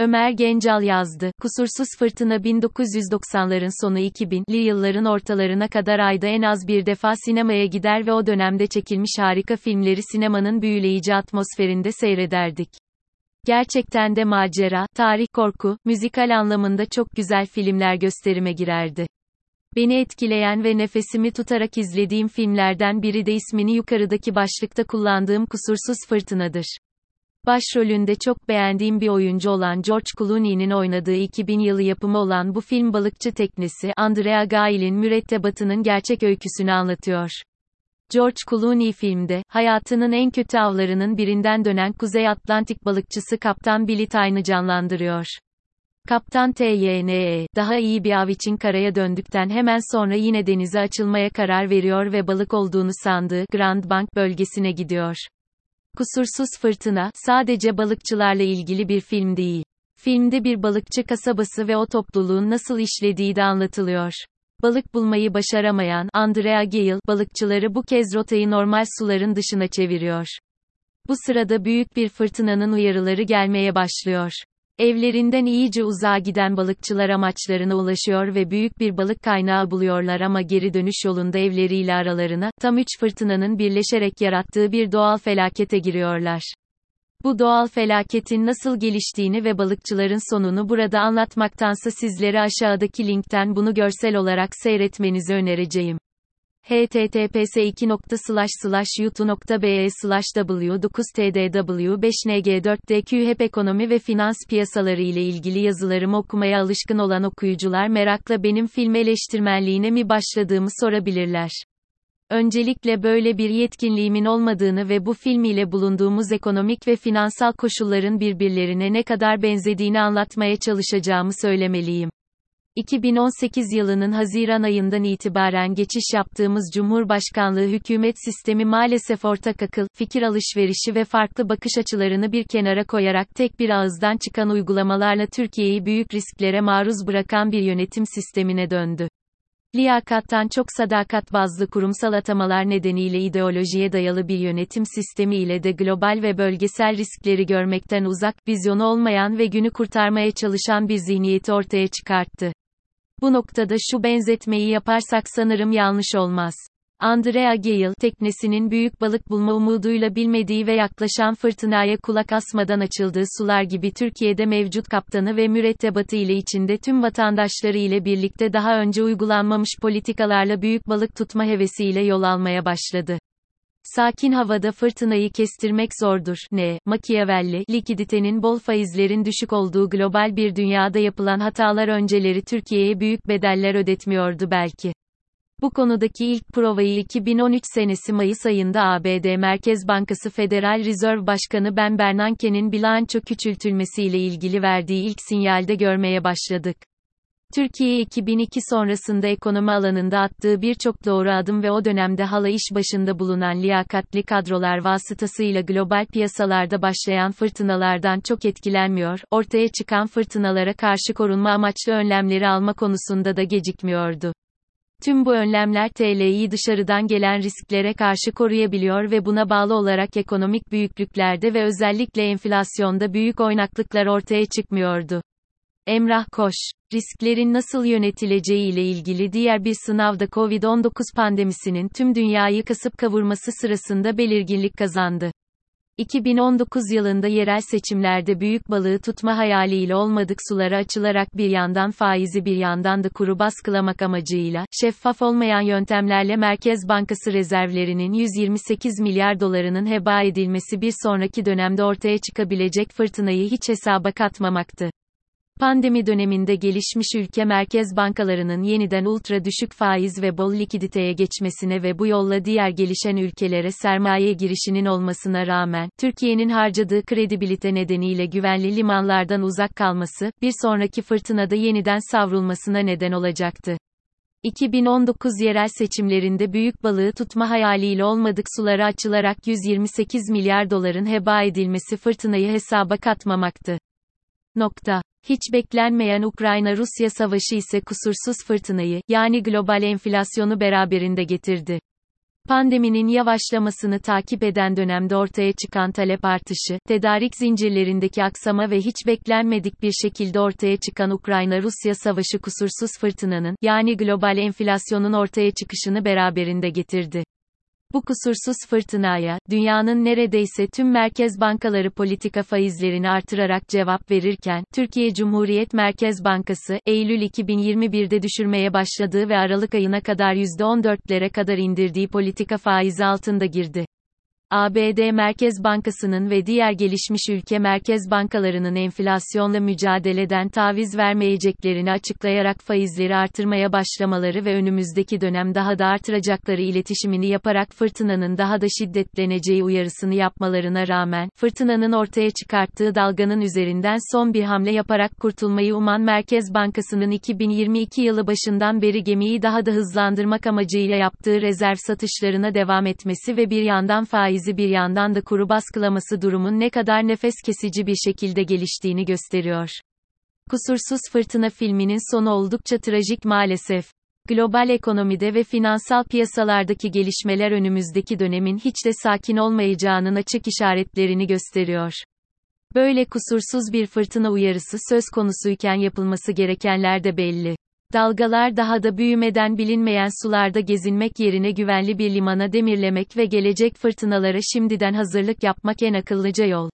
Ömer Gencal yazdı. Kusursuz Fırtına 1990'ların sonu 2000'li yılların ortalarına kadar ayda en az bir defa sinemaya gider ve o dönemde çekilmiş harika filmleri sinemanın büyüleyici atmosferinde seyrederdik. Gerçekten de macera, tarih korku, müzikal anlamında çok güzel filmler gösterime girerdi. Beni etkileyen ve nefesimi tutarak izlediğim filmlerden biri de ismini yukarıdaki başlıkta kullandığım Kusursuz Fırtınadır. Başrolünde çok beğendiğim bir oyuncu olan George Clooney'nin oynadığı 2000 yılı yapımı olan bu film balıkçı teknesi, Andrea Gail'in mürettebatının gerçek öyküsünü anlatıyor. George Clooney filmde, hayatının en kötü avlarının birinden dönen Kuzey Atlantik balıkçısı Kaptan Billy Tyne'ı canlandırıyor. Kaptan TYNE, daha iyi bir av için karaya döndükten hemen sonra yine denize açılmaya karar veriyor ve balık olduğunu sandığı Grand Bank bölgesine gidiyor. Kusursuz Fırtına, sadece balıkçılarla ilgili bir film değil. Filmde bir balıkçı kasabası ve o topluluğun nasıl işlediği de anlatılıyor. Balık bulmayı başaramayan Andrea Gale, balıkçıları bu kez rotayı normal suların dışına çeviriyor. Bu sırada büyük bir fırtınanın uyarıları gelmeye başlıyor. Evlerinden iyice uzağa giden balıkçılar amaçlarına ulaşıyor ve büyük bir balık kaynağı buluyorlar ama geri dönüş yolunda evleriyle aralarına, tam üç fırtınanın birleşerek yarattığı bir doğal felakete giriyorlar. Bu doğal felaketin nasıl geliştiğini ve balıkçıların sonunu burada anlatmaktansa sizlere aşağıdaki linkten bunu görsel olarak seyretmenizi önereceğim https youtube.be w9tdw 5ng4dq hep ekonomi ve finans piyasaları ile ilgili yazılarımı okumaya alışkın olan okuyucular merakla benim film eleştirmenliğine mi başladığımı sorabilirler. Öncelikle böyle bir yetkinliğimin olmadığını ve bu film ile bulunduğumuz ekonomik ve finansal koşulların birbirlerine ne kadar benzediğini anlatmaya çalışacağımı söylemeliyim. 2018 yılının Haziran ayından itibaren geçiş yaptığımız Cumhurbaşkanlığı hükümet sistemi maalesef ortak akıl, fikir alışverişi ve farklı bakış açılarını bir kenara koyarak tek bir ağızdan çıkan uygulamalarla Türkiye'yi büyük risklere maruz bırakan bir yönetim sistemine döndü. Liyakattan çok sadakat bazlı kurumsal atamalar nedeniyle ideolojiye dayalı bir yönetim sistemi ile de global ve bölgesel riskleri görmekten uzak, vizyonu olmayan ve günü kurtarmaya çalışan bir zihniyeti ortaya çıkarttı. Bu noktada şu benzetmeyi yaparsak sanırım yanlış olmaz. Andrea Gale, teknesinin büyük balık bulma umuduyla bilmediği ve yaklaşan fırtınaya kulak asmadan açıldığı sular gibi Türkiye'de mevcut kaptanı ve mürettebatı ile içinde tüm vatandaşları ile birlikte daha önce uygulanmamış politikalarla büyük balık tutma hevesiyle yol almaya başladı. Sakin havada fırtınayı kestirmek zordur. Ne, Machiavelli, likiditenin bol faizlerin düşük olduğu global bir dünyada yapılan hatalar önceleri Türkiye'ye büyük bedeller ödetmiyordu belki. Bu konudaki ilk provayı 2013 senesi Mayıs ayında ABD Merkez Bankası Federal Reserve Başkanı Ben Bernanke'nin bilanço küçültülmesiyle ilgili verdiği ilk sinyalde görmeye başladık. Türkiye 2002 sonrasında ekonomi alanında attığı birçok doğru adım ve o dönemde hala iş başında bulunan liyakatli kadrolar vasıtasıyla global piyasalarda başlayan fırtınalardan çok etkilenmiyor, ortaya çıkan fırtınalara karşı korunma amaçlı önlemleri alma konusunda da gecikmiyordu. Tüm bu önlemler TL'yi dışarıdan gelen risklere karşı koruyabiliyor ve buna bağlı olarak ekonomik büyüklüklerde ve özellikle enflasyonda büyük oynaklıklar ortaya çıkmıyordu. Emrah Koş, risklerin nasıl yönetileceği ile ilgili diğer bir sınavda Covid-19 pandemisinin tüm dünyayı kasıp kavurması sırasında belirginlik kazandı. 2019 yılında yerel seçimlerde büyük balığı tutma hayaliyle olmadık sulara açılarak bir yandan faizi bir yandan da kuru baskılamak amacıyla, şeffaf olmayan yöntemlerle Merkez Bankası rezervlerinin 128 milyar dolarının heba edilmesi bir sonraki dönemde ortaya çıkabilecek fırtınayı hiç hesaba katmamaktı. Pandemi döneminde gelişmiş ülke merkez bankalarının yeniden ultra düşük faiz ve bol likiditeye geçmesine ve bu yolla diğer gelişen ülkelere sermaye girişinin olmasına rağmen, Türkiye'nin harcadığı kredibilite nedeniyle güvenli limanlardan uzak kalması, bir sonraki fırtınada yeniden savrulmasına neden olacaktı. 2019 yerel seçimlerinde büyük balığı tutma hayaliyle olmadık sulara açılarak 128 milyar doların heba edilmesi fırtınayı hesaba katmamaktı. Nokta. Hiç beklenmeyen Ukrayna-Rusya savaşı ise kusursuz fırtınayı, yani global enflasyonu beraberinde getirdi. Pandeminin yavaşlamasını takip eden dönemde ortaya çıkan talep artışı, tedarik zincirlerindeki aksama ve hiç beklenmedik bir şekilde ortaya çıkan Ukrayna-Rusya savaşı kusursuz fırtınanın, yani global enflasyonun ortaya çıkışını beraberinde getirdi. Bu kusursuz fırtınaya, dünyanın neredeyse tüm merkez bankaları politika faizlerini artırarak cevap verirken, Türkiye Cumhuriyet Merkez Bankası, Eylül 2021'de düşürmeye başladığı ve Aralık ayına kadar %14'lere kadar indirdiği politika faizi altında girdi. ABD Merkez Bankası'nın ve diğer gelişmiş ülke merkez bankalarının enflasyonla mücadeleden taviz vermeyeceklerini açıklayarak faizleri artırmaya başlamaları ve önümüzdeki dönem daha da artıracakları iletişimini yaparak fırtınanın daha da şiddetleneceği uyarısını yapmalarına rağmen, fırtınanın ortaya çıkarttığı dalganın üzerinden son bir hamle yaparak kurtulmayı uman Merkez Bankası'nın 2022 yılı başından beri gemiyi daha da hızlandırmak amacıyla yaptığı rezerv satışlarına devam etmesi ve bir yandan faiz faizi bir yandan da kuru baskılaması durumun ne kadar nefes kesici bir şekilde geliştiğini gösteriyor. Kusursuz Fırtına filminin sonu oldukça trajik maalesef. Global ekonomide ve finansal piyasalardaki gelişmeler önümüzdeki dönemin hiç de sakin olmayacağının açık işaretlerini gösteriyor. Böyle kusursuz bir fırtına uyarısı söz konusuyken yapılması gerekenler de belli. Dalgalar daha da büyümeden bilinmeyen sularda gezinmek yerine güvenli bir limana demirlemek ve gelecek fırtınalara şimdiden hazırlık yapmak en akıllıca yol.